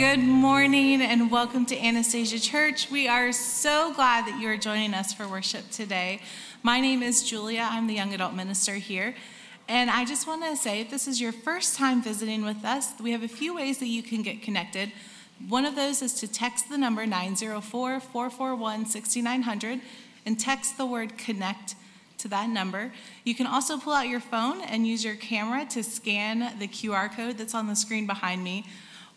Good morning and welcome to Anastasia Church. We are so glad that you are joining us for worship today. My name is Julia. I'm the young adult minister here. And I just want to say if this is your first time visiting with us, we have a few ways that you can get connected. One of those is to text the number 904 441 6900 and text the word connect to that number. You can also pull out your phone and use your camera to scan the QR code that's on the screen behind me.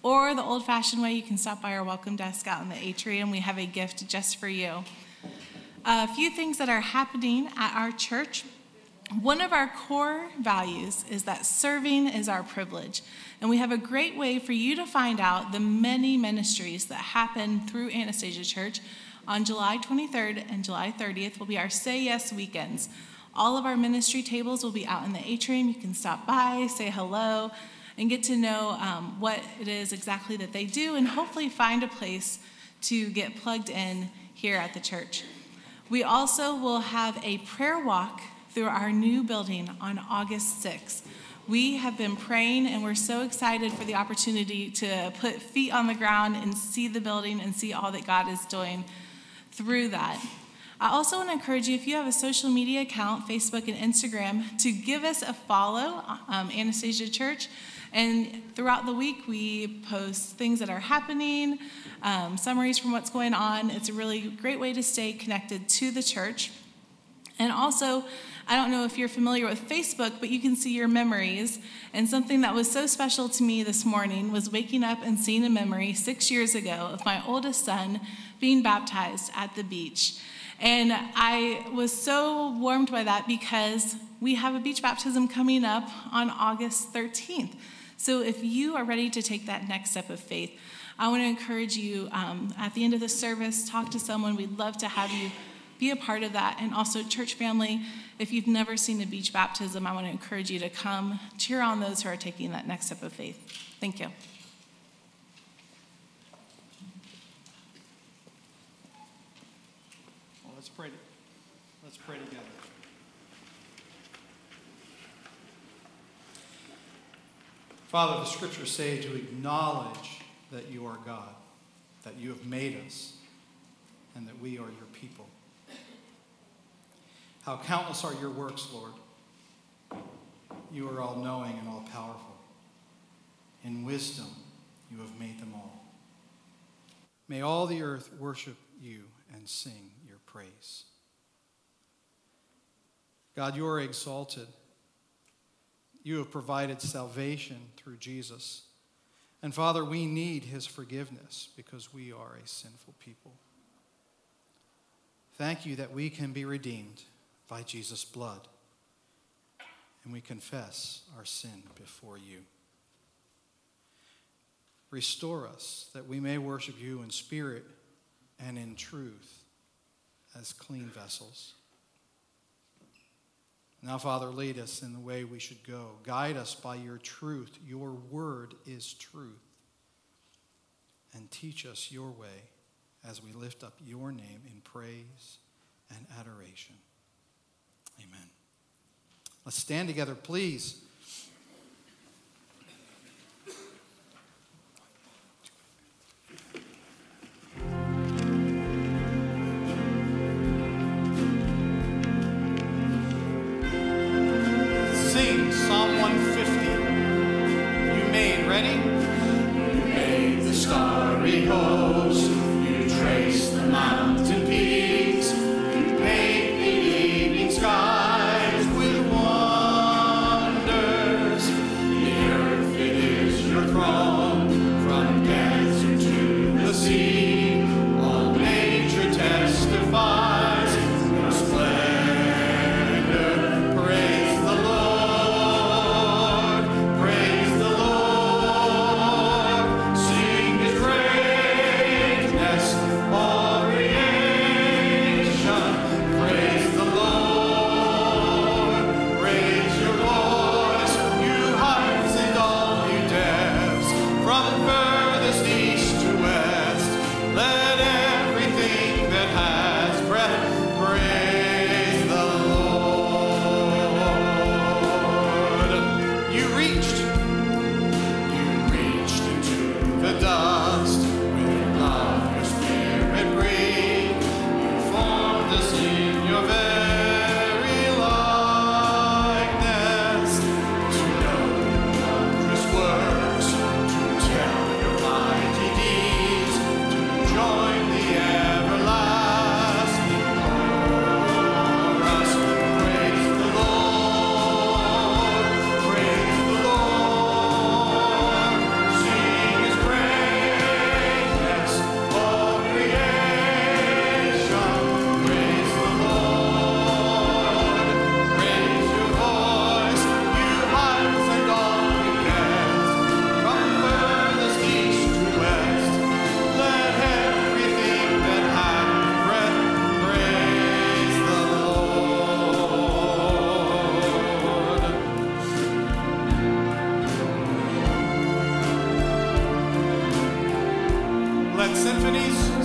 Or the old fashioned way, you can stop by our welcome desk out in the atrium. We have a gift just for you. A few things that are happening at our church. One of our core values is that serving is our privilege. And we have a great way for you to find out the many ministries that happen through Anastasia Church. On July 23rd and July 30th will be our Say Yes weekends. All of our ministry tables will be out in the atrium. You can stop by, say hello, and get to know um, what it is exactly that they do, and hopefully find a place to get plugged in here at the church. We also will have a prayer walk through our new building on August 6th. We have been praying and we're so excited for the opportunity to put feet on the ground and see the building and see all that God is doing through that. I also want to encourage you, if you have a social media account, Facebook and Instagram, to give us a follow, um, Anastasia Church. And throughout the week, we post things that are happening, um, summaries from what's going on. It's a really great way to stay connected to the church. And also, I don't know if you're familiar with Facebook, but you can see your memories. And something that was so special to me this morning was waking up and seeing a memory six years ago of my oldest son being baptized at the beach. And I was so warmed by that because we have a beach baptism coming up on August 13th. So if you are ready to take that next step of faith, I want to encourage you um, at the end of the service, talk to someone. We'd love to have you be a part of that. And also, church family, if you've never seen a beach baptism, I want to encourage you to come cheer on those who are taking that next step of faith. Thank you. Well, let's pray. Let's pray together. Father, the scriptures say to acknowledge that you are God, that you have made us, and that we are your people. How countless are your works, Lord. You are all knowing and all powerful. In wisdom, you have made them all. May all the earth worship you and sing your praise. God, you are exalted. You have provided salvation through Jesus. And Father, we need his forgiveness because we are a sinful people. Thank you that we can be redeemed by Jesus' blood. And we confess our sin before you. Restore us that we may worship you in spirit and in truth as clean vessels. Now, Father, lead us in the way we should go. Guide us by your truth. Your word is truth. And teach us your way as we lift up your name in praise and adoration. Amen. Let's stand together, please.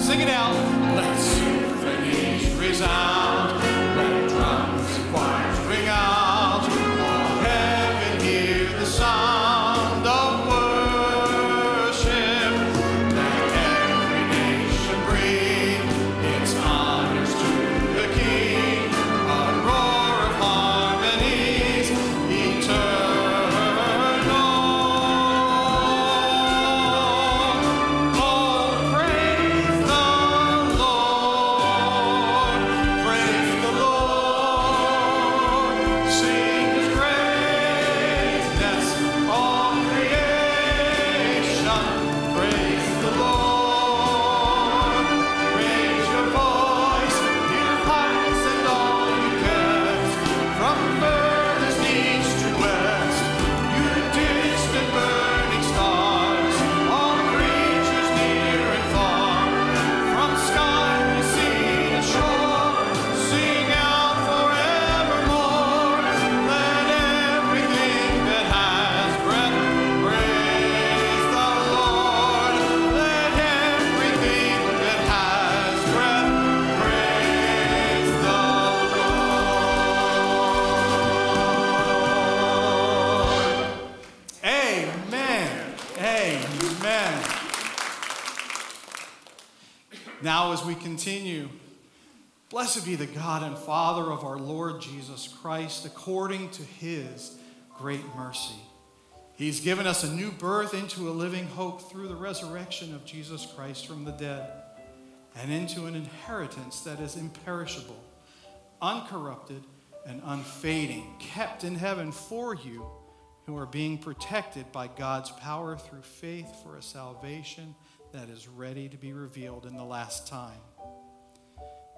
Sing it out. Let us raise resound. Christ according to his great mercy. He's given us a new birth into a living hope through the resurrection of Jesus Christ from the dead and into an inheritance that is imperishable, uncorrupted, and unfading, kept in heaven for you who are being protected by God's power through faith for a salvation that is ready to be revealed in the last time.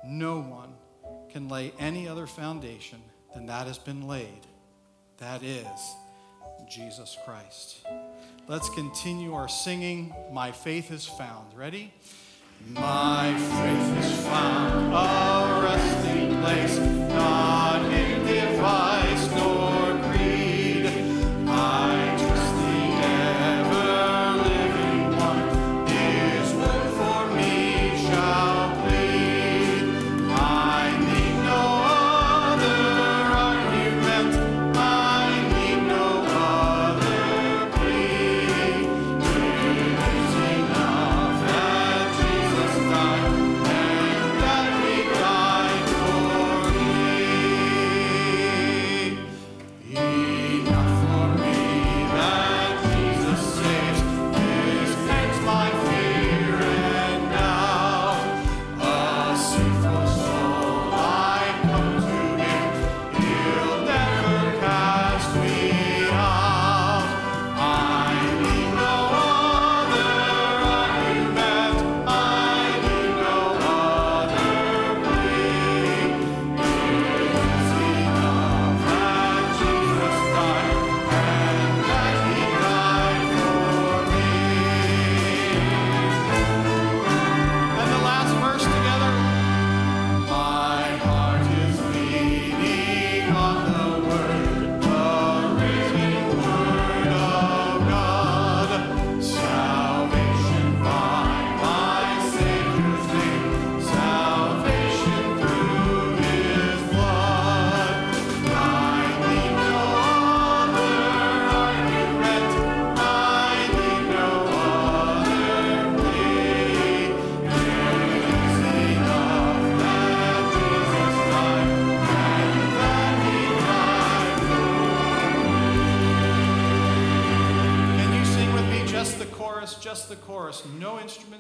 No one can lay any other foundation then that has been laid. That is Jesus Christ. Let's continue our singing, My Faith is Found. Ready? My faith is found, a resting place, not in device, no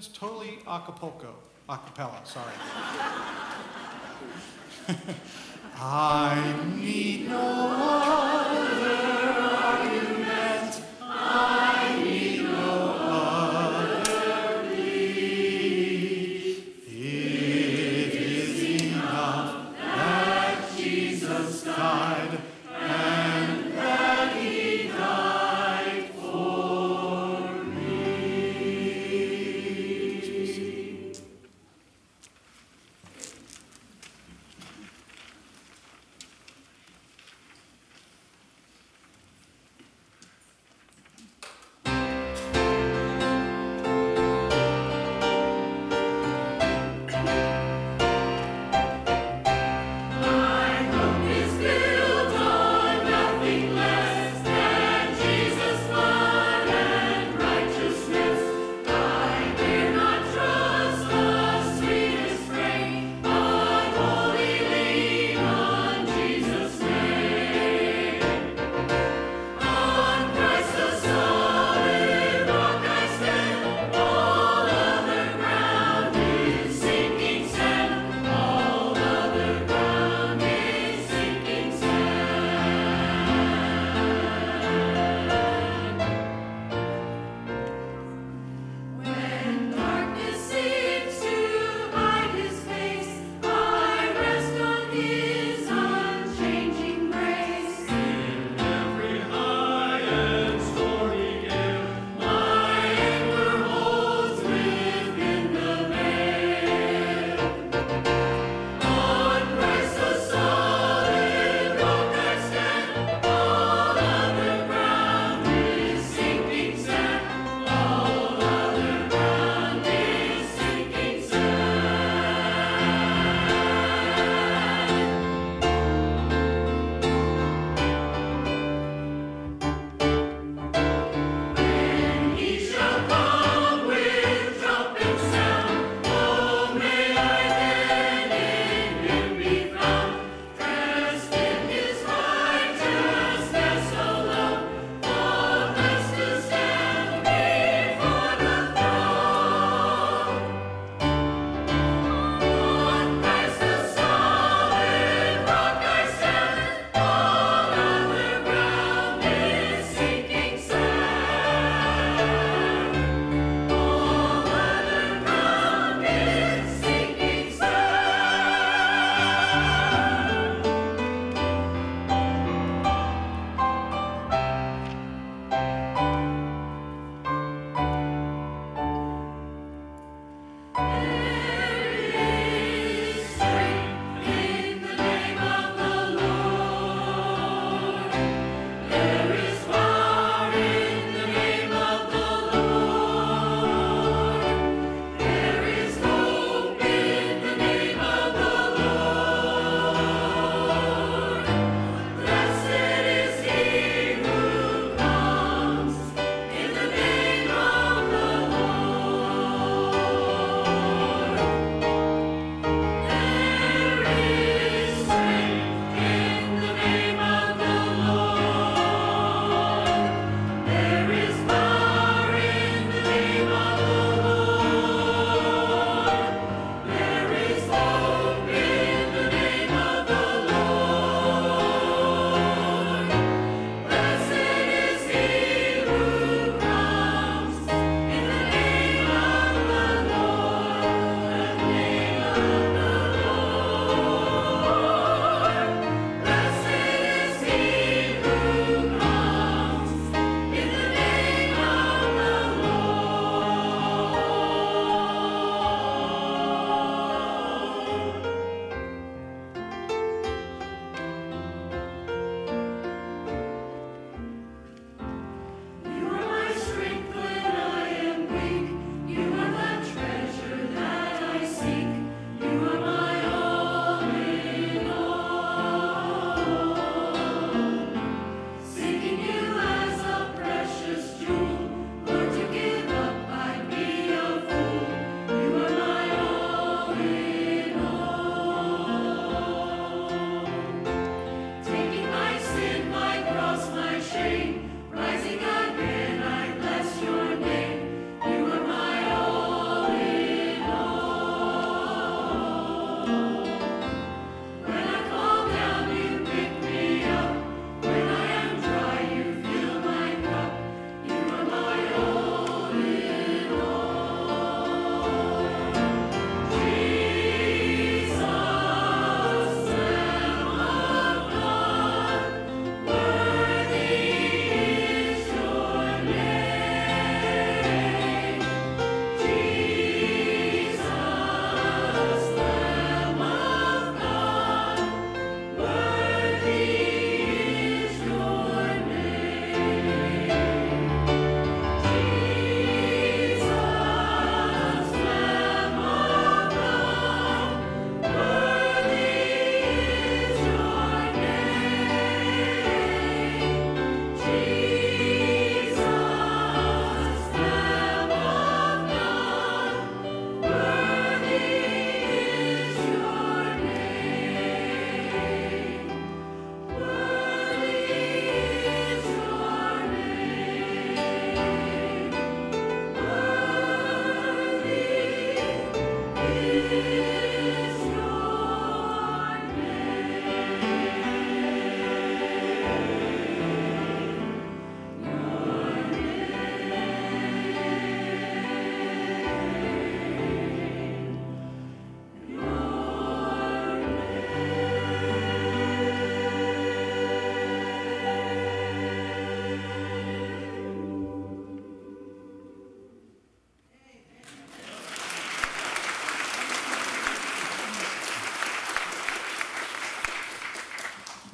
instruments, totally acapulco, acapella, sorry. I need no one.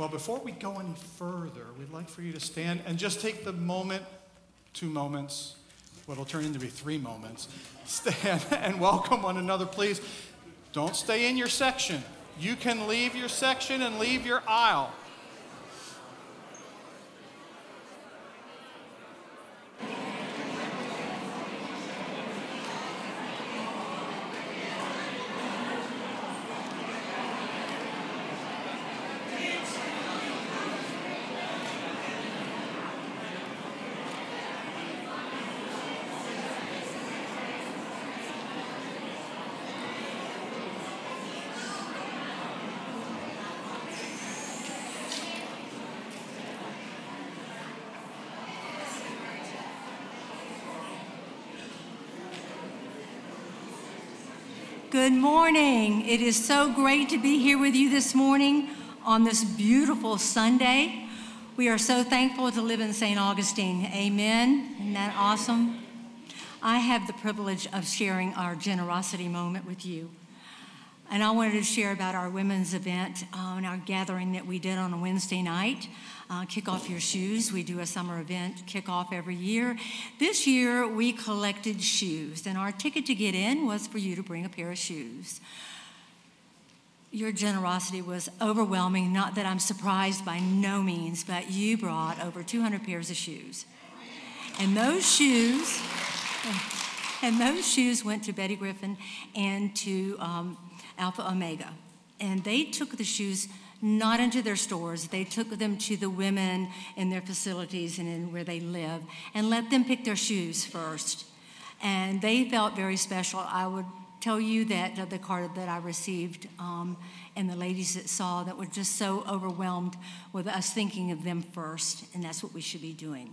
Well, before we go any further, we'd like for you to stand and just take the moment, two moments, what'll turn into be three moments. Stand and welcome one another, please. Don't stay in your section. You can leave your section and leave your aisle. Good morning. It is so great to be here with you this morning on this beautiful Sunday. We are so thankful to live in St. Augustine. Amen. Isn't that awesome? I have the privilege of sharing our generosity moment with you. And I wanted to share about our women's event uh, and our gathering that we did on a Wednesday night. Uh, kick off your shoes. We do a summer event kick off every year. This year we collected shoes, and our ticket to get in was for you to bring a pair of shoes. Your generosity was overwhelming. Not that I'm surprised by no means, but you brought over 200 pairs of shoes. And those shoes, and those shoes went to Betty Griffin and to um, Alpha Omega. And they took the shoes not into their stores. They took them to the women in their facilities and in where they live and let them pick their shoes first. And they felt very special. I would tell you that uh, the card that I received um, and the ladies that saw that were just so overwhelmed with us thinking of them first, and that's what we should be doing.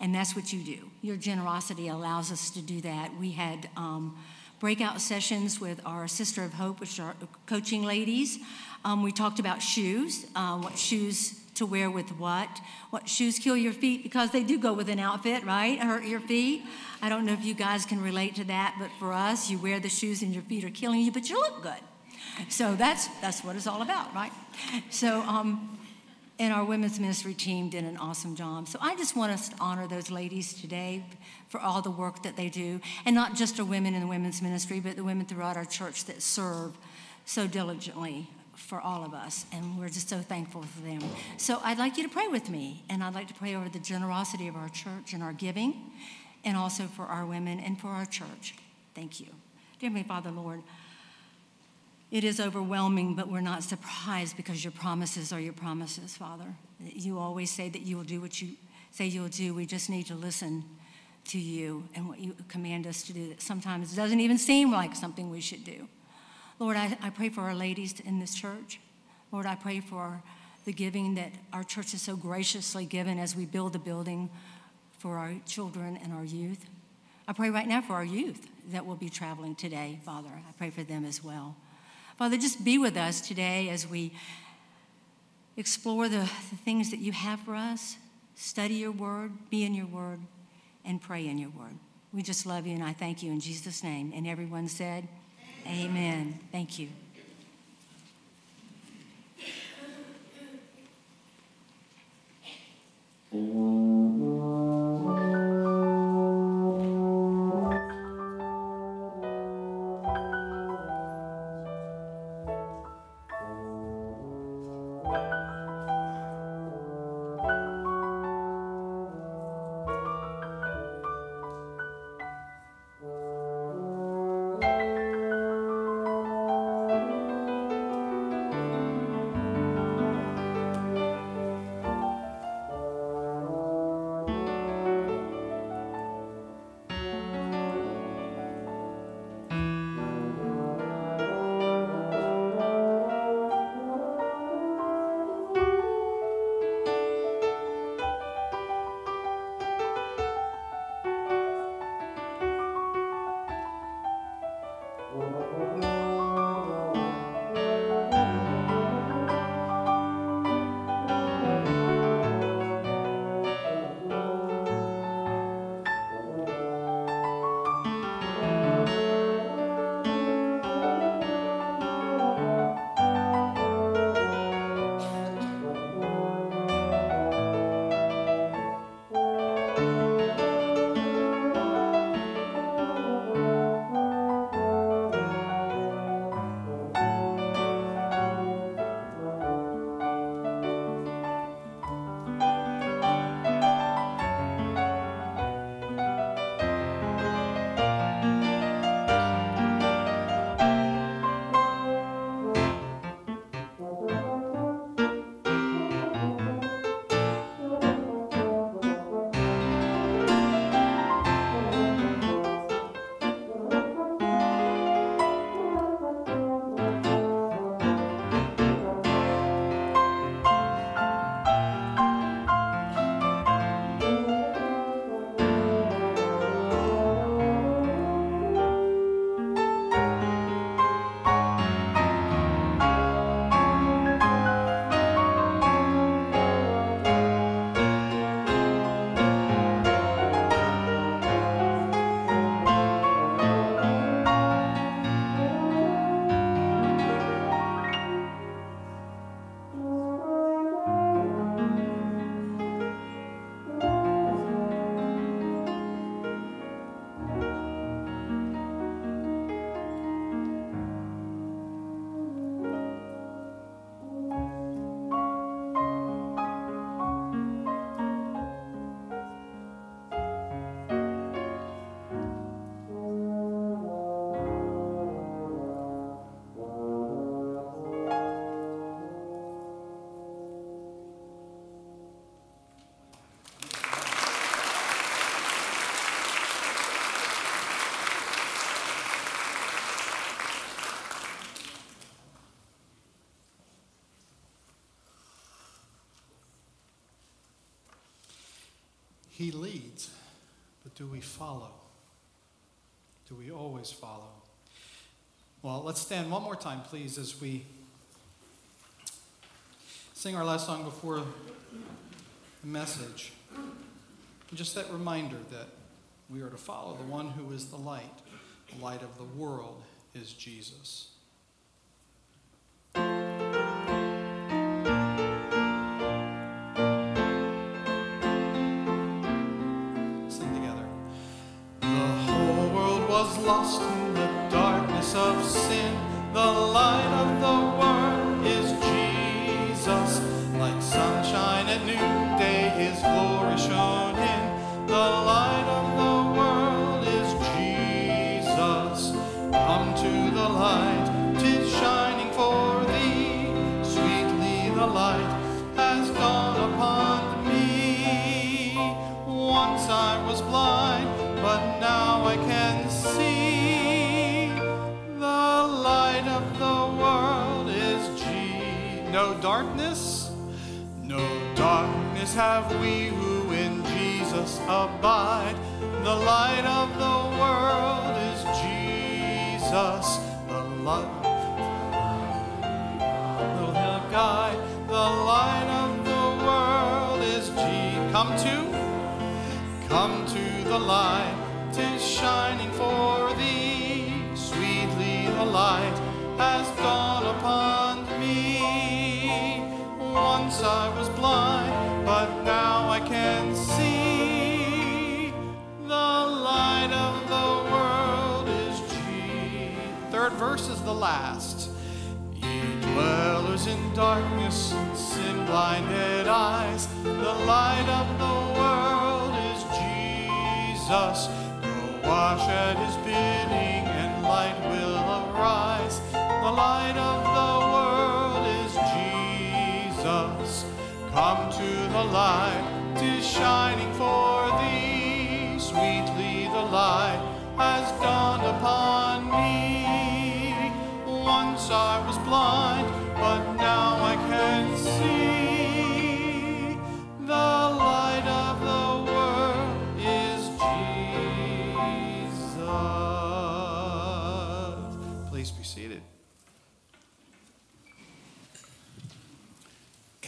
And that's what you do. Your generosity allows us to do that. We had um, breakout sessions with our Sister of Hope, which are coaching ladies. Um, we talked about shoes, uh, what shoes to wear with what, what shoes kill your feet because they do go with an outfit, right? Hurt your feet. I don't know if you guys can relate to that, but for us, you wear the shoes and your feet are killing you, but you look good. So that's that's what it's all about, right? So um, and our women's ministry team did an awesome job. So I just want us to honor those ladies today for all the work that they do, and not just our women in the women's ministry, but the women throughout our church that serve so diligently for all of us, and we're just so thankful for them. So I'd like you to pray with me, and I'd like to pray over the generosity of our church and our giving, and also for our women and for our church. Thank you. Dear Heavenly Father, Lord, it is overwhelming, but we're not surprised because your promises are your promises, Father. You always say that you will do what you say you'll do. We just need to listen to you and what you command us to do that sometimes doesn't even seem like something we should do. Lord, I, I pray for our ladies in this church. Lord, I pray for the giving that our church has so graciously given as we build the building for our children and our youth. I pray right now for our youth that will be traveling today, Father. I pray for them as well. Father, just be with us today as we explore the, the things that you have for us, study your word, be in your word, and pray in your word. We just love you, and I thank you in Jesus' name. And everyone said, Amen. Amen. Thank you. He leads, but do we follow? Do we always follow? Well, let's stand one more time, please, as we sing our last song before the message. And Just that reminder that we are to follow the one who is the light. The light of the world is Jesus. Have we who in Jesus abide. The light darkness and sin blinded eyes, the light of the world is Jesus. Go wash at his bidding, and light will arise. The light of the world is Jesus. Come to the light, tis shining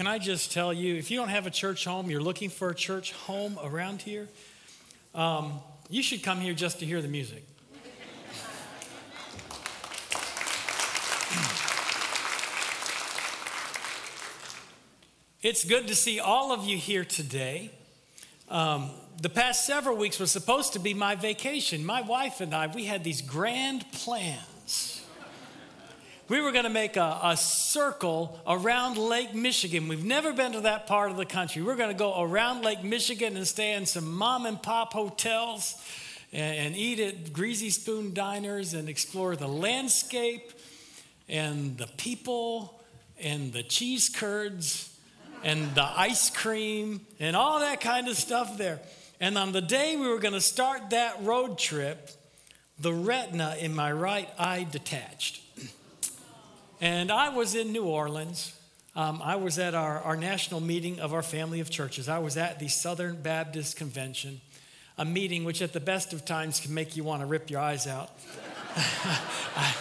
Can I just tell you, if you don't have a church home, you're looking for a church home around here, um, you should come here just to hear the music. It's good to see all of you here today. Um, the past several weeks was supposed to be my vacation. My wife and I, we had these grand plans. We were going to make a, a, circle around Lake Michigan. We've never been to that part of the country. We're going to go around Lake Michigan and stay in some mom and pop hotels and, and eat at Greasy Spoon diners and explore the landscape and the people and the cheese curds and the ice cream and all that kind of stuff there. And on the day we were going to start that road trip, the retina in my right eye detached. And I was in New Orleans. Um, I was at our, our national meeting of our family of churches. I was at the Southern Baptist Convention, a meeting which, at the best of times, can make you want to rip your eyes out. I,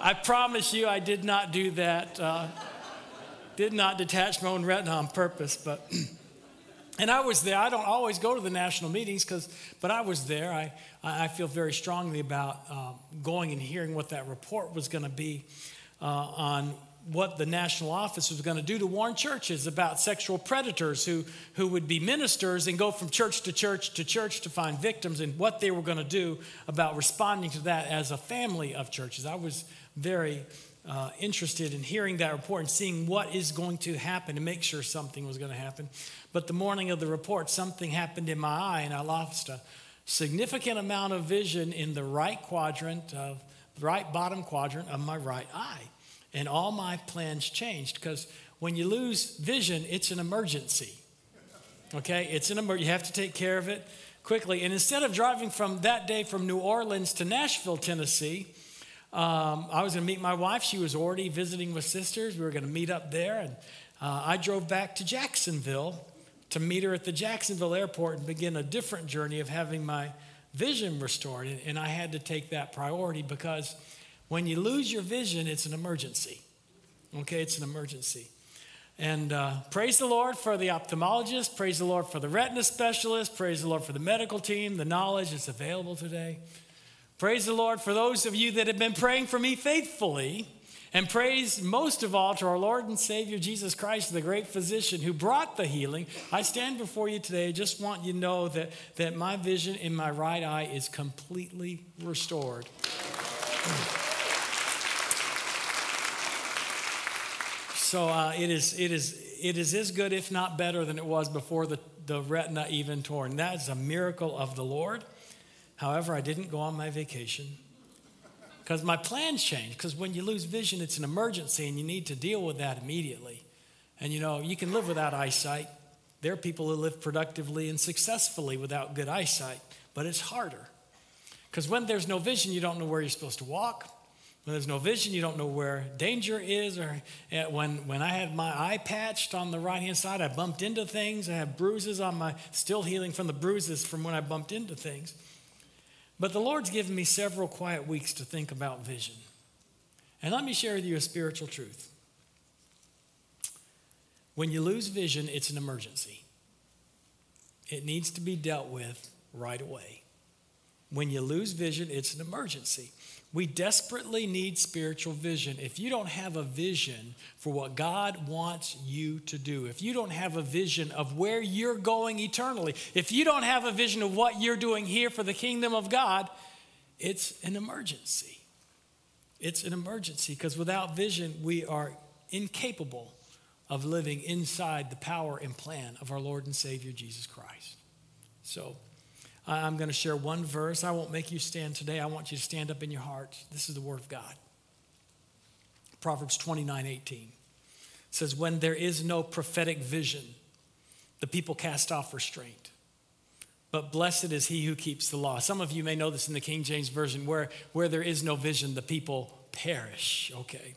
I, promise you, I did not do that. Uh, did not detach my own retina on purpose, but. And I was there. I don't always go to the national meetings, because, but I was there. I, I feel very strongly about um, going and hearing what that report was going to be uh, on what the national office was going to do to warn churches about sexual predators who, who would be ministers and go from church to church to church to find victims and what they were going to do about responding to that as a family of churches. I was very uh, interested in hearing that report and seeing what is going to happen to make sure something was going to happen. But the morning of the report, something happened in my eye, and I lost a significant amount of vision in the right quadrant of right bottom quadrant of my right eye. And all my plans changed because when you lose vision, it's an emergency. Okay, it's an emergency. You have to take care of it quickly. And instead of driving from that day from New Orleans to Nashville, Tennessee, um, I was going to meet my wife. She was already visiting with sisters. We were going to meet up there. And uh, I drove back to Jacksonville to meet her at the Jacksonville airport and begin a different journey of having my vision restored. And, and I had to take that priority because when you lose your vision, it's an emergency. Okay, it's an emergency. And uh, praise the Lord for the ophthalmologist, praise the Lord for the retina specialist, praise the Lord for the medical team, the knowledge that's available today. Praise the Lord for those of you that have been praying for me faithfully. And praise most of all to our Lord and Savior Jesus Christ, the great physician who brought the healing. I stand before you today. I just want you to know that, that my vision in my right eye is completely restored. So uh, it, is, it, is, it is as good, if not better, than it was before the, the retina even torn. That is a miracle of the Lord. However, I didn't go on my vacation because my plans changed. Because when you lose vision, it's an emergency and you need to deal with that immediately. And you know, you can live without eyesight. There are people who live productively and successfully without good eyesight, but it's harder. Because when there's no vision, you don't know where you're supposed to walk. When there's no vision, you don't know where danger is. Or eh, when, when I had my eye patched on the right hand side, I bumped into things. I have bruises on my, still healing from the bruises from when I bumped into things. But the Lord's given me several quiet weeks to think about vision. And let me share with you a spiritual truth. When you lose vision, it's an emergency. It needs to be dealt with right away. When you lose vision, it's an emergency. We desperately need spiritual vision. If you don't have a vision for what God wants you to do, if you don't have a vision of where you're going eternally, if you don't have a vision of what you're doing here for the kingdom of God, it's an emergency. It's an emergency because without vision, we are incapable of living inside the power and plan of our Lord and Savior Jesus Christ. So, I'm going to share one verse. I won't make you stand today. I want you to stand up in your heart. This is the Word of God. Proverbs 29 18 says, When there is no prophetic vision, the people cast off restraint. But blessed is he who keeps the law. Some of you may know this in the King James Version where, where there is no vision, the people perish. Okay.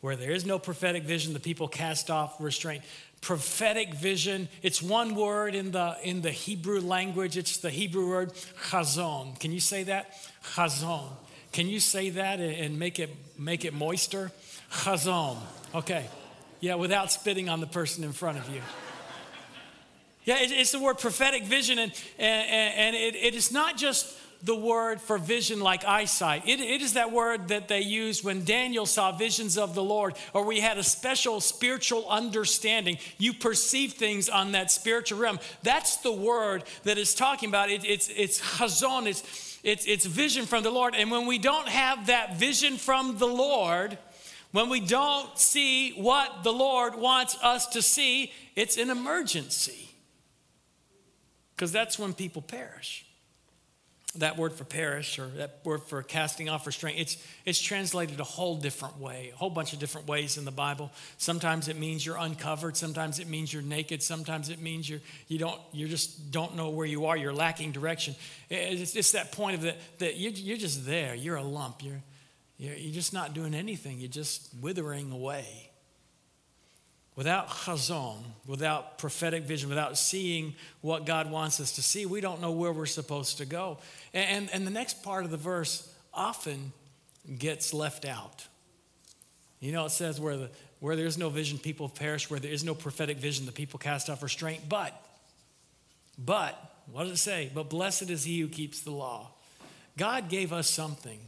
Where there is no prophetic vision, the people cast off restraint prophetic vision. It's one word in the, in the Hebrew language. It's the Hebrew word chazon. Can you say that? Chazon. Can you say that and make it, make it moister? Chazon. Okay. Yeah, without spitting on the person in front of you. Yeah, it's the word prophetic vision, and, and, and it, it is not just the word for vision like eyesight. It, it is that word that they used when Daniel saw visions of the Lord, or we had a special spiritual understanding. You perceive things on that spiritual realm. That's the word that is talking about. It, it's it's chazon, it's, it's, it's vision from the Lord. And when we don't have that vision from the Lord, when we don't see what the Lord wants us to see, it's an emergency. Because that's when people perish that word for perish or that word for casting off restraint, it's, it's translated a whole different way, a whole bunch of different ways in the Bible. Sometimes it means you're uncovered. Sometimes it means you're naked. Sometimes it means you're, you don't, you just don't know where you are. You're lacking direction. It's just that point of that, that you're, you're just there. You're a lump. You're, you're, you're just not doing anything. You're just withering away. Without chazon, without prophetic vision, without seeing what God wants us to see, we don't know where we're supposed to go. And, and the next part of the verse often gets left out. You know, it says where, the, where there is no vision, people perish. Where there is no prophetic vision, the people cast off restraint. But, but, what does it say? But blessed is he who keeps the law. God gave us something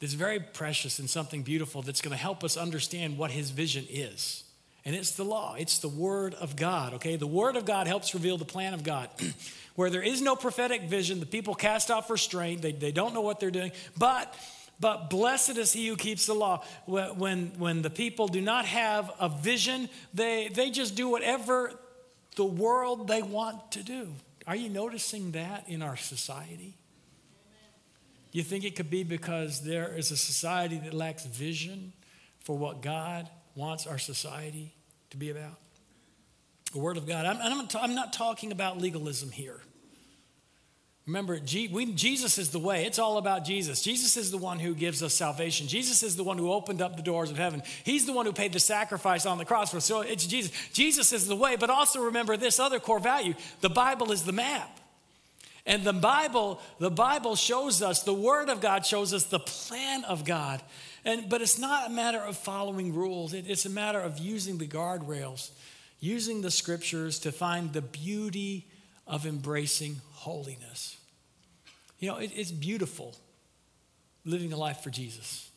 that's very precious and something beautiful that's going to help us understand what his vision is and it's the law, it's the Word of God, okay? The Word of God helps reveal the plan of God. Where there is no prophetic vision, the people cast off restraint, they, they don't know what they're doing, but but blessed is he who keeps the law. When, when the people do not have a vision, they, they just do whatever the world they want to do. Are you noticing that in our society? You think it could be because there is a society that lacks vision for what God wants our society to be about? The Word of God. I'm, I'm, I'm not talking about legalism here. Remember, Jesus is the way. It's all about Jesus. Jesus is the one who gives us salvation. Jesus is the one who opened up the doors of heaven. He's the one who paid the sacrifice on the cross for us. So it's Jesus. Jesus is the way. But also remember this other core value the Bible is the map. And the Bible, the Bible shows us, the Word of God shows us the plan of God. And, but it's not a matter of following rules, it, it's a matter of using the guardrails, using the scriptures to find the beauty of embracing holiness. You know, it, it's beautiful living a life for Jesus.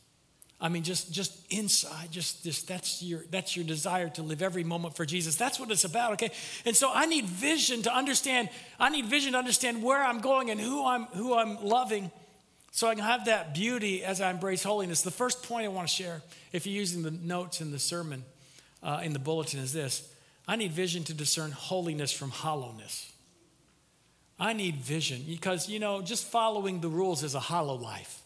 I mean, just just inside, just just that's your that's your desire to live every moment for Jesus. That's what it's about, okay? And so I need vision to understand. I need vision to understand where I'm going and who I'm who I'm loving, so I can have that beauty as I embrace holiness. The first point I want to share, if you're using the notes in the sermon, uh, in the bulletin, is this: I need vision to discern holiness from hollowness. I need vision because, you know, just following the rules is a hollow life.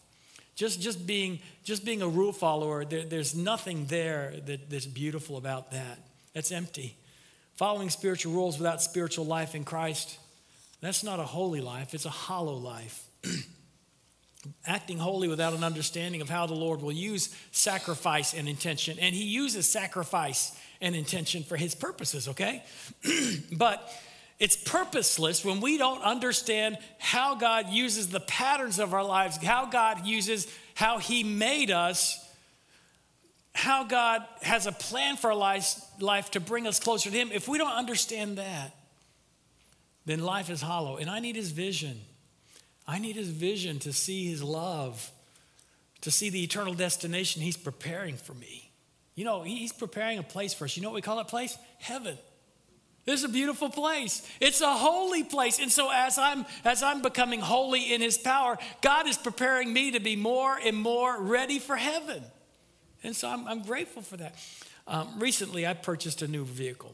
Just, just, being, just being a rule follower, there, there's nothing there that, that's beautiful about that. That's empty. Following spiritual rules without spiritual life in Christ, that's not a holy life, it's a hollow life. Acting holy without an understanding of how the Lord will use sacrifice and intention. And He uses sacrifice and intention for His purposes, okay? but it's purposeless when we don't understand how God uses the patterns of our lives, how God uses how He made us, how God has a plan for our life, life to bring us closer to Him. If we don't understand that, then life is hollow. And I need His vision. I need His vision to see His love, to see the eternal destination He's preparing for me. You know, He's preparing a place for us. You know what we call that place? Heaven. This is a beautiful place. It's a holy place. And so as I'm as I'm becoming holy in his power, God is preparing me to be more and more ready for heaven. And so I'm, I'm grateful for that. Um, recently, I purchased a new vehicle.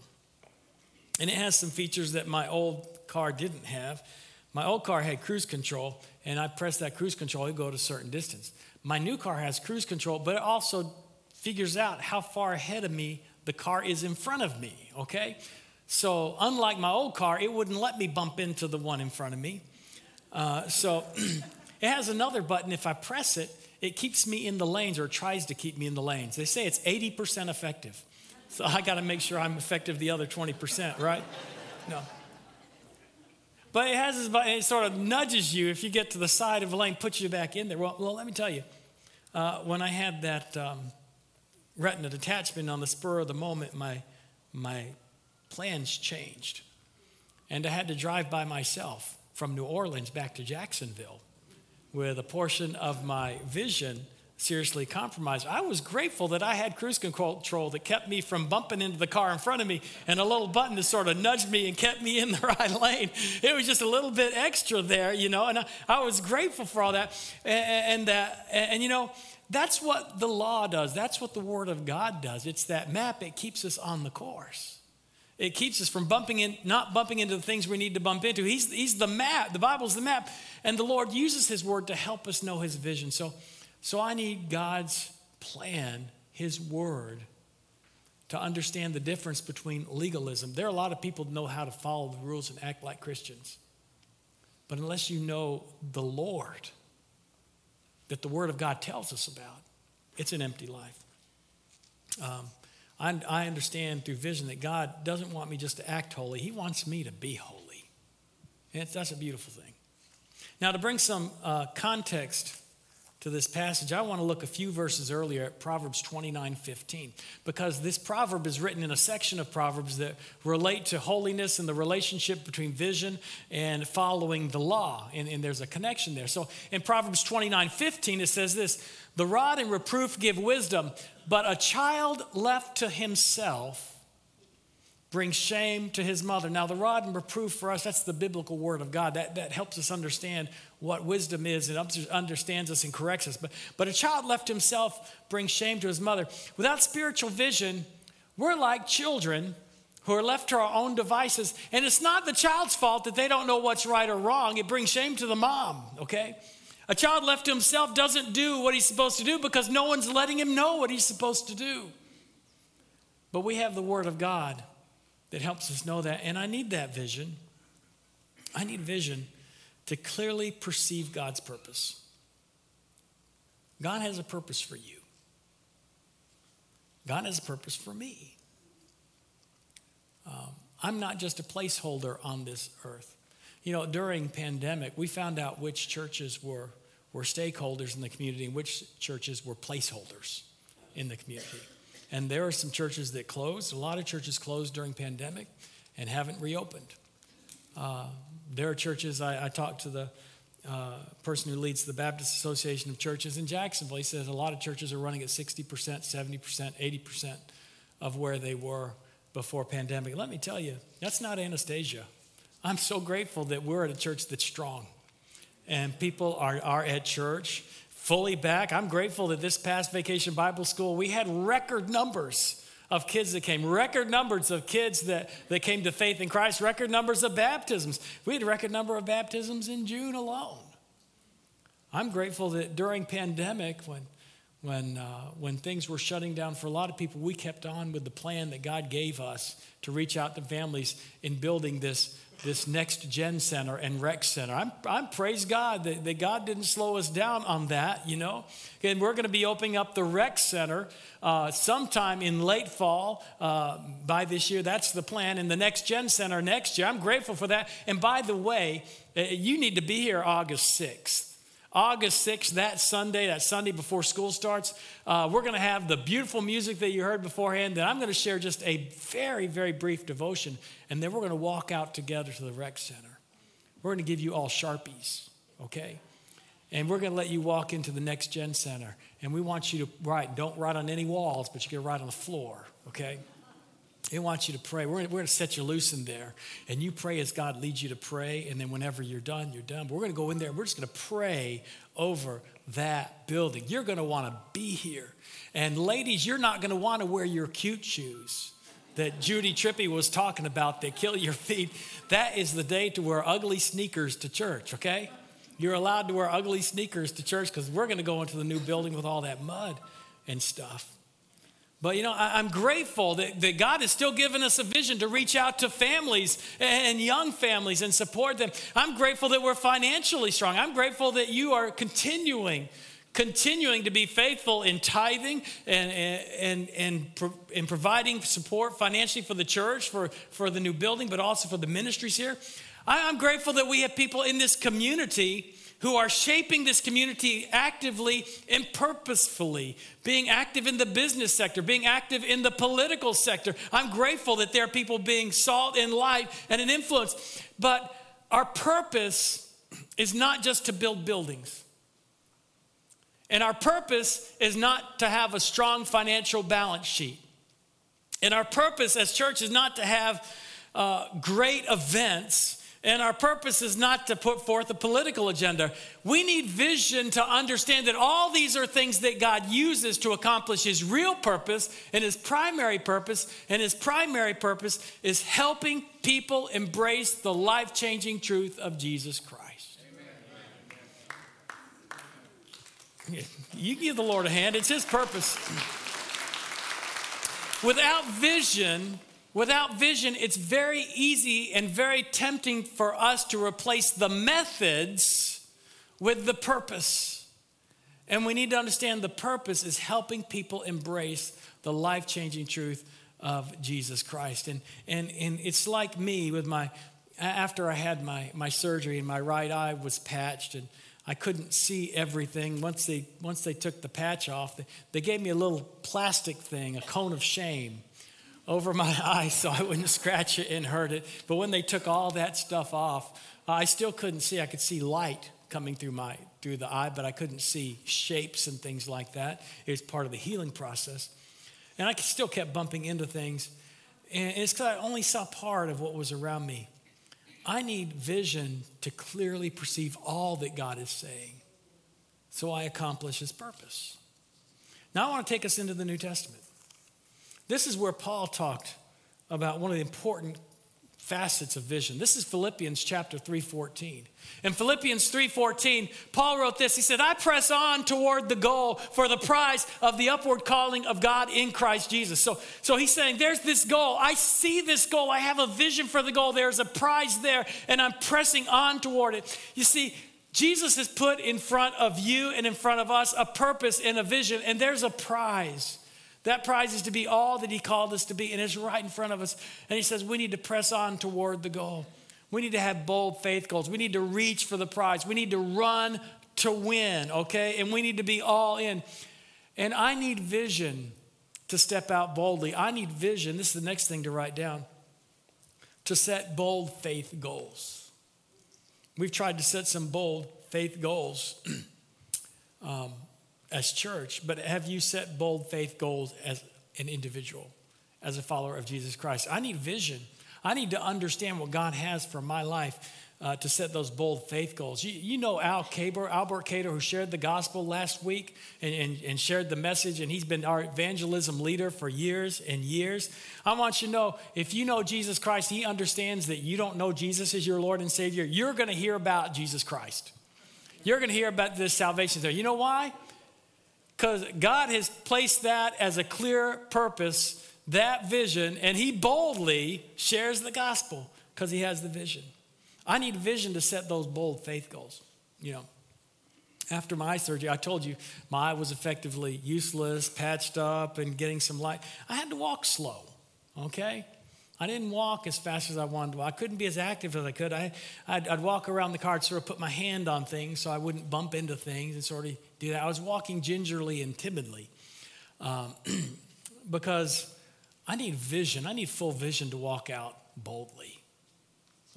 And it has some features that my old car didn't have. My old car had cruise control, and I pressed that cruise control, it go to a certain distance. My new car has cruise control, but it also figures out how far ahead of me the car is in front of me, okay? So, unlike my old car, it wouldn't let me bump into the one in front of me. Uh, so, it has another button. If I press it, it keeps me in the lanes or tries to keep me in the lanes. They say it's 80% effective. So, I got to make sure I'm effective the other 20%, right? No. But it has this it sort of nudges you if you get to the side of a lane, puts you back in there. Well, well let me tell you, uh, when I had that um, retina detachment on the spur of the moment, my, my plans changed. And I had to drive by myself from New Orleans back to Jacksonville with a portion of my vision seriously compromised. I was grateful that I had cruise control that kept me from bumping into the car in front of me and a little button that sort of nudged me and kept me in the right lane. It was just a little bit extra there, you know, and I, I was grateful for all that. And, and, and, you know, that's what the law does. That's what the Word of God does. It's that map, it keeps us on the course. It keeps us from bumping in, not bumping into the things we need to bump into. He's, he's the map. The Bible's the map. And the Lord uses His word to help us know His vision. So, so I need God's plan, His word, to understand the difference between legalism. There are a lot of people know how to follow the rules and act like Christians. But unless you know the Lord that the Word of God tells us about, it's an empty life. Um, I, I understand through vision that God doesn't want me just to act holy, He wants me to be holy. And that's a beautiful thing. Now, to bring some uh, context to this passage, I want to look a few verses earlier at Proverbs 29 15, because this proverb is written in a section of Proverbs that relate to holiness and the relationship between vision and following the law. And, and there's a connection there. So in Proverbs 29 15, it says this The rod and reproof give wisdom, but a child left to himself brings shame to his mother. Now, the rod and reproof for us, that's the biblical word of God. That, that helps us understand what wisdom is and understands us and corrects us. But, but a child left himself brings shame to his mother. Without spiritual vision, we're like children who are left to our own devices. And it's not the child's fault that they don't know what's right or wrong, it brings shame to the mom, okay? A child left to himself doesn't do what he's supposed to do because no one's letting him know what he's supposed to do. But we have the Word of God that helps us know that. And I need that vision. I need vision to clearly perceive God's purpose. God has a purpose for you. God has a purpose for me. Um, I'm not just a placeholder on this earth. You know, during pandemic, we found out which churches were, were stakeholders in the community and which churches were placeholders in the community. And there are some churches that closed. A lot of churches closed during pandemic and haven't reopened. Uh, there are churches, I, I talked to the uh, person who leads the Baptist Association of Churches in Jacksonville. He says a lot of churches are running at 60%, 70%, 80% of where they were before pandemic. Let me tell you, that's not Anastasia. I'm so grateful that we're at a church that's strong and people are, are at church fully back. I'm grateful that this past vacation Bible school, we had record numbers of kids that came, record numbers of kids that, that came to faith in Christ, record numbers of baptisms. We had a record number of baptisms in June alone. I'm grateful that during pandemic, when when, uh, when things were shutting down for a lot of people, we kept on with the plan that God gave us to reach out to families in building this, this next gen center and rec center. I'm, I'm praise God that, that God didn't slow us down on that, you know. And we're going to be opening up the rec center uh, sometime in late fall uh, by this year. That's the plan. In the next gen center next year. I'm grateful for that. And by the way, uh, you need to be here August 6th. August 6th, that Sunday, that Sunday before school starts, uh, we're going to have the beautiful music that you heard beforehand. Then I'm going to share just a very, very brief devotion, and then we're going to walk out together to the rec center. We're going to give you all Sharpies, okay? And we're going to let you walk into the next gen center. And we want you to write, don't write on any walls, but you can write on the floor, okay? He wants you to pray. We're going, to, set you loose in there. And you pray as God leads you to pray. And then whenever you're done, you're done. But we're going to go in there and we're just going to pray over that building. You're going to want to be here. And ladies, you're not going to want to wear your cute shoes that Judy Trippy was talking about that kill your feet. That is the day to wear ugly sneakers to church, okay? You're allowed to wear ugly sneakers to church because we're going to go into the new building with all that mud and stuff. But you know, I'm grateful that, that God has still given us a vision to reach out to families and young families and support them. I'm grateful that we're financially strong. I'm grateful that you are continuing, continuing to be faithful in tithing and, and, and, and providing support financially for the church, for, for the new building, but also for the ministries here. I'm grateful that we have people in this community who are shaping this community actively and purposefully, being active in the business sector, being active in the political sector. I'm grateful that there are people being salt and light and an influence. But our purpose is not just to build buildings. And our purpose is not to have a strong financial balance sheet. And our purpose as church is not to have uh, great events and our purpose is not to put forth a political agenda. We need vision to understand that all these are things that God uses to accomplish His real purpose and His primary purpose. And His primary purpose is helping people embrace the life changing truth of Jesus Christ. Amen. You give the Lord a hand, it's His purpose. Without vision, Without vision, it's very easy and very tempting for us to replace the methods with the purpose. And we need to understand the purpose is helping people embrace the life changing truth of Jesus Christ. And, and, and it's like me with my, after I had my, my surgery and my right eye was patched and I couldn't see everything. Once they, once they took the patch off, they, they gave me a little plastic thing, a cone of shame over my eye so I wouldn't scratch it and hurt it. But when they took all that stuff off, I still couldn't see. I could see light coming through my through the eye, but I couldn't see shapes and things like that. It was part of the healing process. And I still kept bumping into things. And it's because I only saw part of what was around me. I need vision to clearly perceive all that God is saying so I accomplish his purpose. Now I want to take us into the New Testament. This is where Paul talked about one of the important facets of vision. This is Philippians chapter 3:14. In Philippians 3:14, Paul wrote this. He said, "I press on toward the goal for the prize of the upward calling of God in Christ Jesus." So, so he's saying, "There's this goal. I see this goal. I have a vision for the goal. There's a prize there, and I'm pressing on toward it." You see, Jesus has put in front of you and in front of us a purpose and a vision, and there's a prize. That prize is to be all that He called us to be, and it's right in front of us. And He says we need to press on toward the goal. We need to have bold faith goals. We need to reach for the prize. We need to run to win, okay? And we need to be all in. And I need vision to step out boldly. I need vision. This is the next thing to write down to set bold faith goals. We've tried to set some bold faith goals. um, as church, but have you set bold faith goals as an individual, as a follower of Jesus Christ? I need vision. I need to understand what God has for my life uh, to set those bold faith goals. You, you know Al Caber, Albert Cater, who shared the gospel last week and, and, and shared the message, and he's been our evangelism leader for years and years. I want you to know if you know Jesus Christ, he understands that you don't know Jesus as your Lord and Savior. You're going to hear about Jesus Christ. You're going to hear about this salvation there. You know why? Because God has placed that as a clear purpose, that vision, and He boldly shares the gospel because He has the vision. I need vision to set those bold faith goals. You know, after my surgery, I told you my eye was effectively useless, patched up, and getting some light. I had to walk slow, okay? I didn't walk as fast as I wanted to. I couldn't be as active as I could. I, I'd, I'd, walk around the car and sort of put my hand on things so I wouldn't bump into things and sort of do that. I was walking gingerly and timidly um, because I need vision. I need full vision to walk out boldly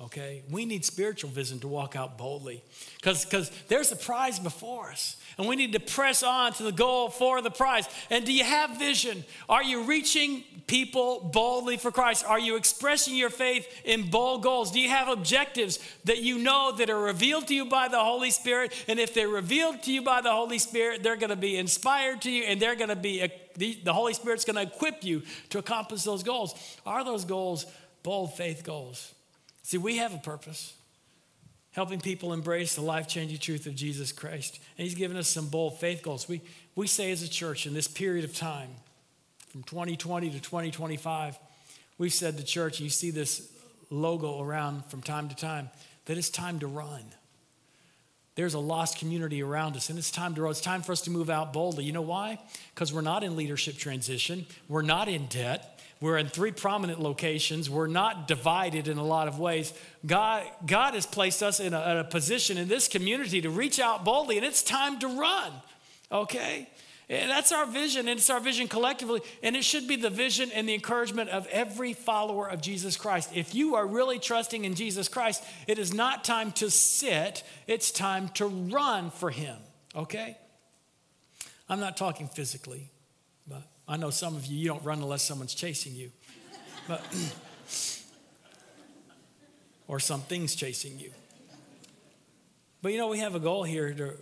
okay? We need spiritual vision to walk out boldly because there's a prize before us. And we need to press on to the goal for the prize. And do you have vision? Are you reaching people boldly for Christ? Are you expressing your faith in bold goals? Do you have objectives that you know that are revealed to you by the Holy Spirit? And if they're revealed to you by the Holy Spirit, they're going to be inspired to you and they're going to be, uh, the, the Holy Spirit's going to equip you to accomplish those goals. Are those goals bold faith goals? See, we have a purpose helping people embrace the life changing truth of Jesus Christ. And He's given us some bold faith goals. We, we say as a church in this period of time, from 2020 to 2025, we've said to church, you see this logo around from time to time, that it's time to run. There's a lost community around us, and it's time to run. It's time for us to move out boldly. You know why? Because we're not in leadership transition, we're not in debt. We're in three prominent locations. We're not divided in a lot of ways. God, God has placed us in a, in a position in this community to reach out boldly, and it's time to run, okay? And that's our vision, and it's our vision collectively, and it should be the vision and the encouragement of every follower of Jesus Christ. If you are really trusting in Jesus Christ, it is not time to sit, it's time to run for Him, okay? I'm not talking physically. I know some of you, you don't run unless someone's chasing you. But, or something's chasing you. But you know, we have a goal here to,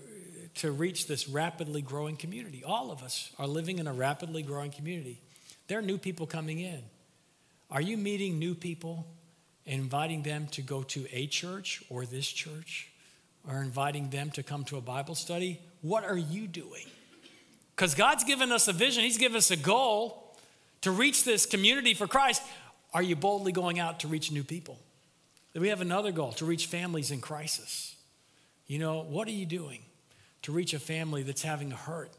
to reach this rapidly growing community. All of us are living in a rapidly growing community. There are new people coming in. Are you meeting new people inviting them to go to a church or this church or inviting them to come to a Bible study? What are you doing? Because God's given us a vision, He's given us a goal to reach this community for Christ. Are you boldly going out to reach new people? we have another goal to reach families in crisis. You know, what are you doing to reach a family that's having a hurt?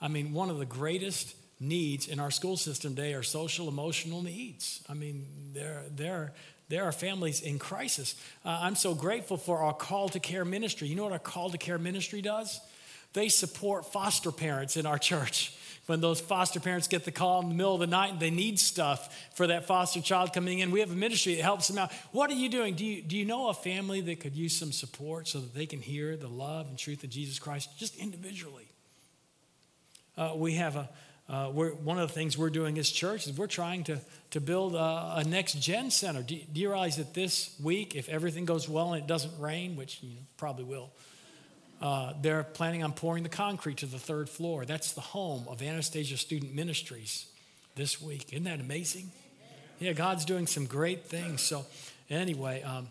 I mean, one of the greatest needs in our school system today are social emotional needs. I mean, there, there, there are families in crisis. Uh, I'm so grateful for our call to care ministry. You know what our call to care ministry does? They support foster parents in our church. When those foster parents get the call in the middle of the night and they need stuff for that foster child coming in, we have a ministry that helps them out. What are you doing? Do you, do you know a family that could use some support so that they can hear the love and truth of Jesus Christ just individually? Uh, we have a, uh, one of the things we're doing as church is we're trying to, to build a, a next gen center. Do, do, you realize that this week, if everything goes well and it doesn't rain, which you know, probably will, uh, they're planning on pouring the concrete to the third floor. That's the home of Anastasia Student Ministries this week. Isn't that amazing? Yeah, God's doing some great things. So, Anyway, um,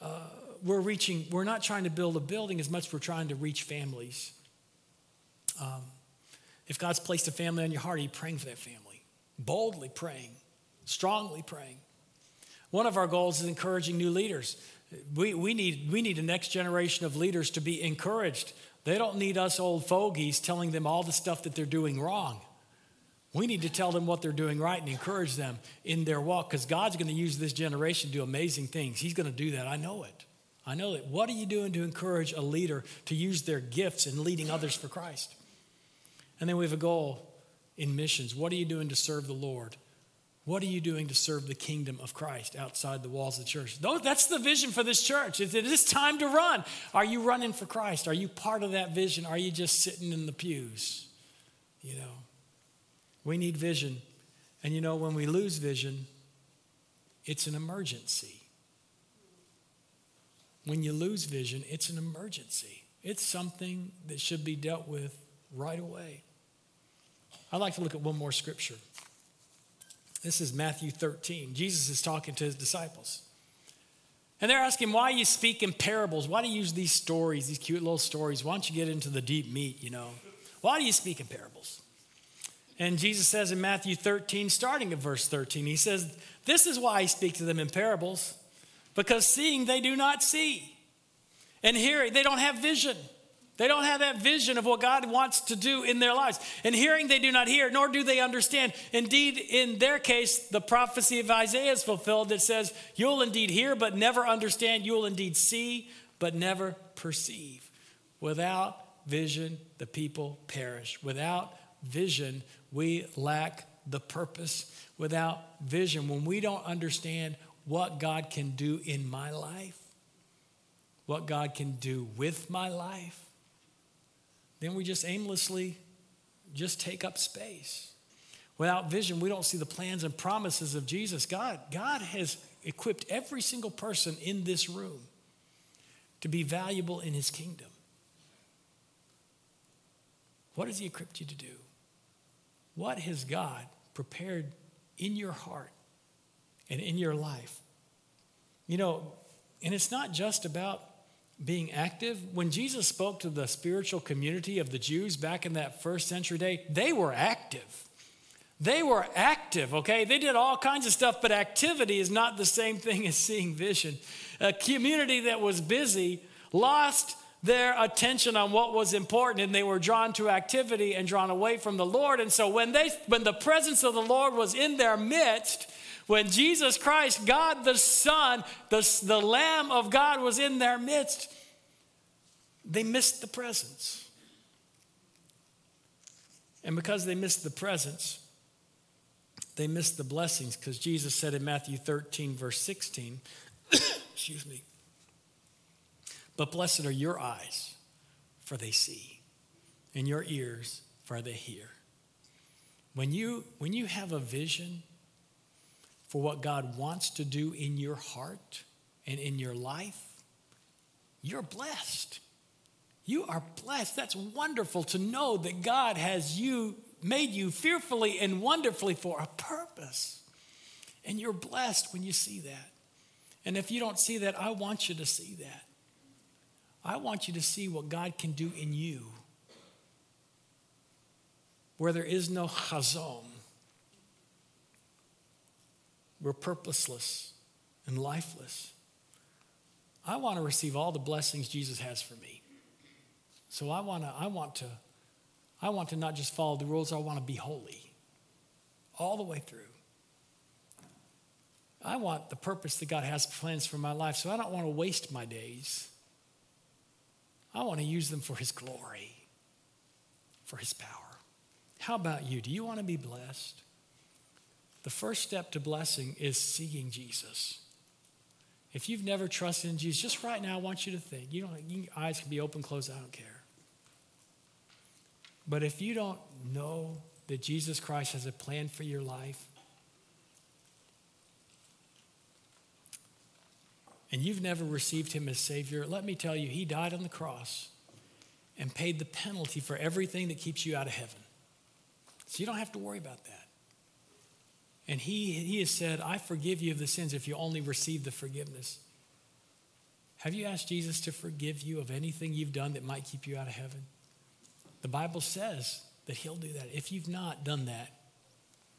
uh, we're reaching, we're not trying to build a building as much as we're trying to reach families. Um, if God's placed a family on your heart, are you praying for that family? Boldly praying, strongly praying. One of our goals is encouraging new leaders. We, we, need, we need a next generation of leaders to be encouraged. They don't need us old fogies telling them all the stuff that they're doing wrong. We need to tell them what they're doing right and encourage them in their walk because God's going to use this generation to do amazing things. He's going to do that. I know it. I know it. What are you doing to encourage a leader to use their gifts in leading others for Christ? And then we have a goal in missions. What are you doing to serve the Lord? What are you doing to serve the kingdom of Christ outside the walls of the church? That's the vision for this church. It is time to run. Are you running for Christ? Are you part of that vision? Are you just sitting in the pews? You know, we need vision. And you know, when we lose vision, it's an emergency. When you lose vision, it's an emergency. It's something that should be dealt with right away. I'd like to look at one more scripture. This is Matthew 13. Jesus is talking to his disciples. And they're asking, why you speak in parables? Why do you use these stories, these cute little stories? Why don't you get into the deep meat, you know? Why do you speak in parables? And Jesus says in Matthew 13, starting at verse 13, he says, This is why I speak to them in parables, because seeing they do not see, and hearing they don't have vision. They don't have that vision of what God wants to do in their lives. And hearing, they do not hear, nor do they understand. Indeed, in their case, the prophecy of Isaiah is fulfilled that says, You'll indeed hear, but never understand. You'll indeed see, but never perceive. Without vision, the people perish. Without vision, we lack the purpose. Without vision, when we don't understand what God can do in my life, what God can do with my life, then we just aimlessly just take up space. Without vision, we don't see the plans and promises of Jesus. God, God has equipped every single person in this room to be valuable in his kingdom. What has he equipped you to do? What has God prepared in your heart and in your life? You know, and it's not just about being active. When Jesus spoke to the spiritual community of the Jews back in that first century day, they were active. They were active, okay? They did all kinds of stuff, but activity is not the same thing as seeing vision. A community that was busy lost their attention on what was important and they were drawn to activity and drawn away from the Lord. And so when they when the presence of the Lord was in their midst, when Jesus Christ, God the Son, the, the Lamb of God, was in their midst, they missed the presence. And because they missed the presence, they missed the blessings because Jesus said in Matthew 13, verse 16, excuse me, but blessed are your eyes, for they see, and your ears, for they hear. When you, when you have a vision for what God wants to do in your heart and in your life, you're blessed. You are blessed. That's wonderful to know that God has you made you fearfully and wonderfully for a purpose. And you're blessed when you see that. And if you don't see that, I want you to see that. I want you to see what God can do in you. Where there is no chazon, we're purposeless and lifeless. I want to receive all the blessings Jesus has for me. So I want to, I want to, I want to not just follow the rules, I want to be holy all the way through. I want the purpose that God has plans for my life, so I don't want to waste my days. I want to use them for His glory, for His power. How about you? Do you want to be blessed? The first step to blessing is seeing Jesus. If you've never trusted in Jesus, just right now, I want you to think. You don't, your eyes can be open, closed, I don't care. But if you don't know that Jesus Christ has a plan for your life, and you've never received him as Savior, let me tell you, he died on the cross and paid the penalty for everything that keeps you out of heaven. So you don't have to worry about that. And he, he has said, I forgive you of the sins if you only receive the forgiveness. Have you asked Jesus to forgive you of anything you've done that might keep you out of heaven? The Bible says that he'll do that. If you've not done that,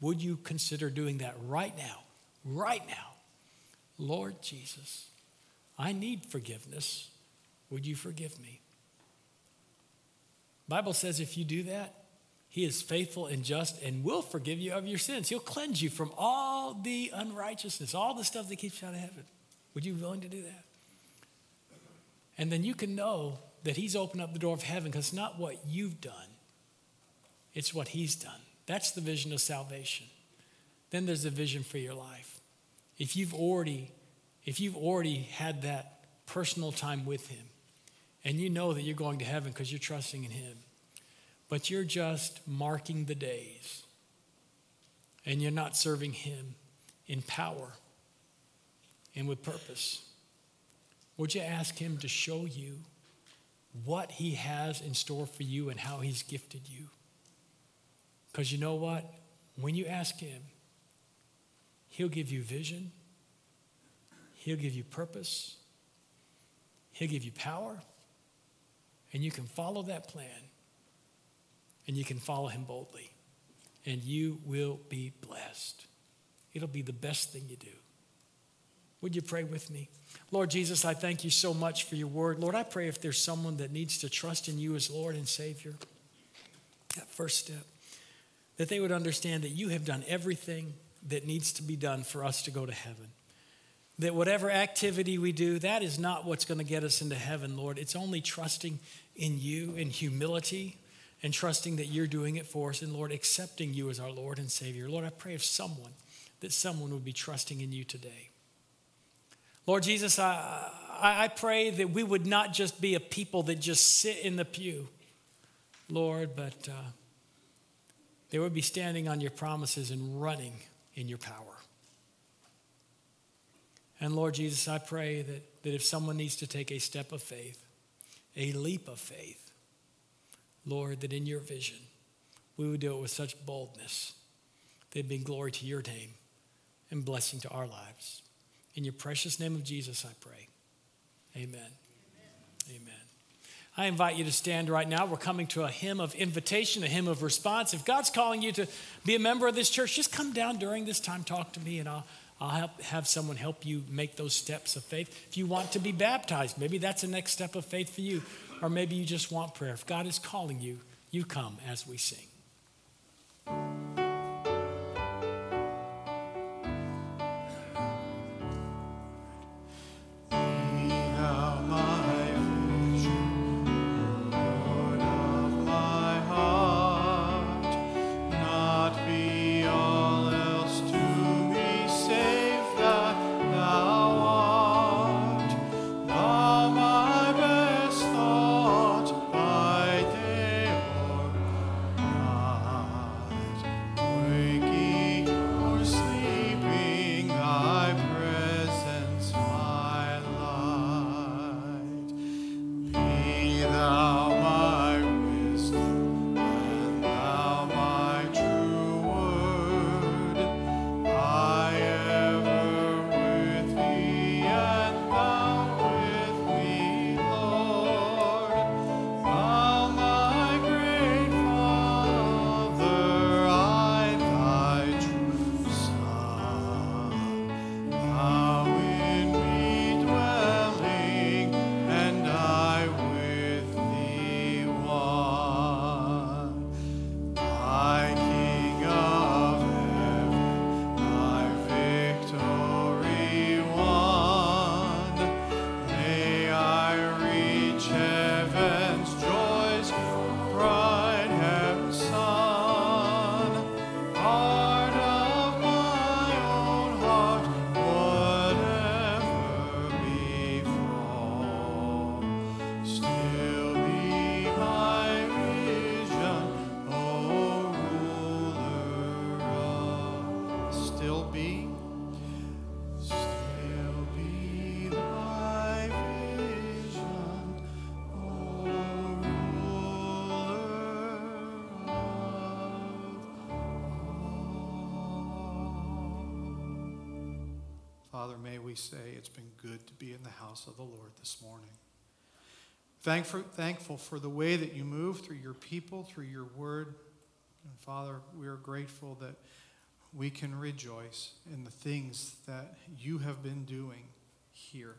would you consider doing that right now? Right now. Lord Jesus, I need forgiveness. Would you forgive me? Bible says if you do that, he is faithful and just and will forgive you of your sins. He'll cleanse you from all the unrighteousness, all the stuff that keeps you out of heaven. Would you be willing to do that? And then you can know that he's opened up the door of heaven because it's not what you've done, it's what he's done. That's the vision of salvation. Then there's a vision for your life. If you've already, if you've already had that personal time with him, and you know that you're going to heaven because you're trusting in him, but you're just marking the days, and you're not serving him in power and with purpose, would you ask him to show you what he has in store for you and how he's gifted you? Because you know what? When you ask Him, He'll give you vision, He'll give you purpose, He'll give you power, and you can follow that plan, and you can follow Him boldly, and you will be blessed. It'll be the best thing you do. Would you pray with me? Lord Jesus, I thank you so much for your word. Lord, I pray if there's someone that needs to trust in you as Lord and Savior, that first step that they would understand that you have done everything that needs to be done for us to go to heaven. That whatever activity we do, that is not what's going to get us into heaven, Lord. It's only trusting in you in humility and trusting that you're doing it for us, and Lord, accepting you as our Lord and Savior. Lord, I pray of someone that someone would be trusting in you today. Lord Jesus, I, I pray that we would not just be a people that just sit in the pew, Lord, but. Uh, they would be standing on your promises and running in your power. And Lord Jesus, I pray that, that if someone needs to take a step of faith, a leap of faith, Lord, that in your vision, we would do it with such boldness that it'd bring glory to your name and blessing to our lives. In your precious name of Jesus, I pray. Amen. Amen. Amen. I invite you to stand right now. We're coming to a hymn of invitation, a hymn of response. If God's calling you to be a member of this church, just come down during this time, talk to me, and I'll, I'll help, have someone help you make those steps of faith. If you want to be baptized, maybe that's the next step of faith for you, or maybe you just want prayer. If God is calling you, you come as we sing. Father, may we say it's been good to be in the house of the Lord this morning. Thankful, thankful for the way that you move through your people, through your word. And Father, we are grateful that we can rejoice in the things that you have been doing here.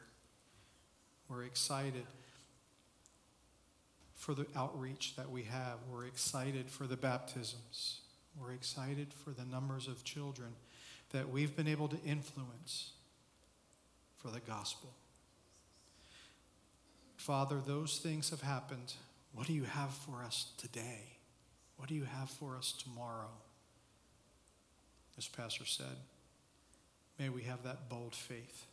We're excited for the outreach that we have. We're excited for the baptisms. We're excited for the numbers of children that we've been able to influence for the gospel. Father, those things have happened. What do you have for us today? What do you have for us tomorrow? As Pastor said, may we have that bold faith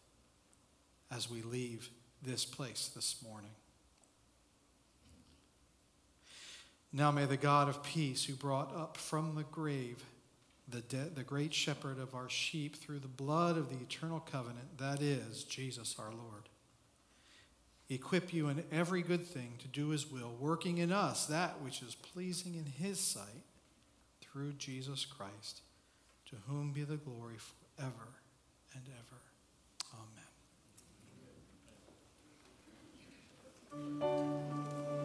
as we leave this place this morning. Now may the God of peace, who brought up from the grave the, de- the great shepherd of our sheep through the blood of the eternal covenant, that is, Jesus our Lord, equip you in every good thing to do his will, working in us that which is pleasing in his sight through Jesus Christ, to whom be the glory forever and ever. Amen.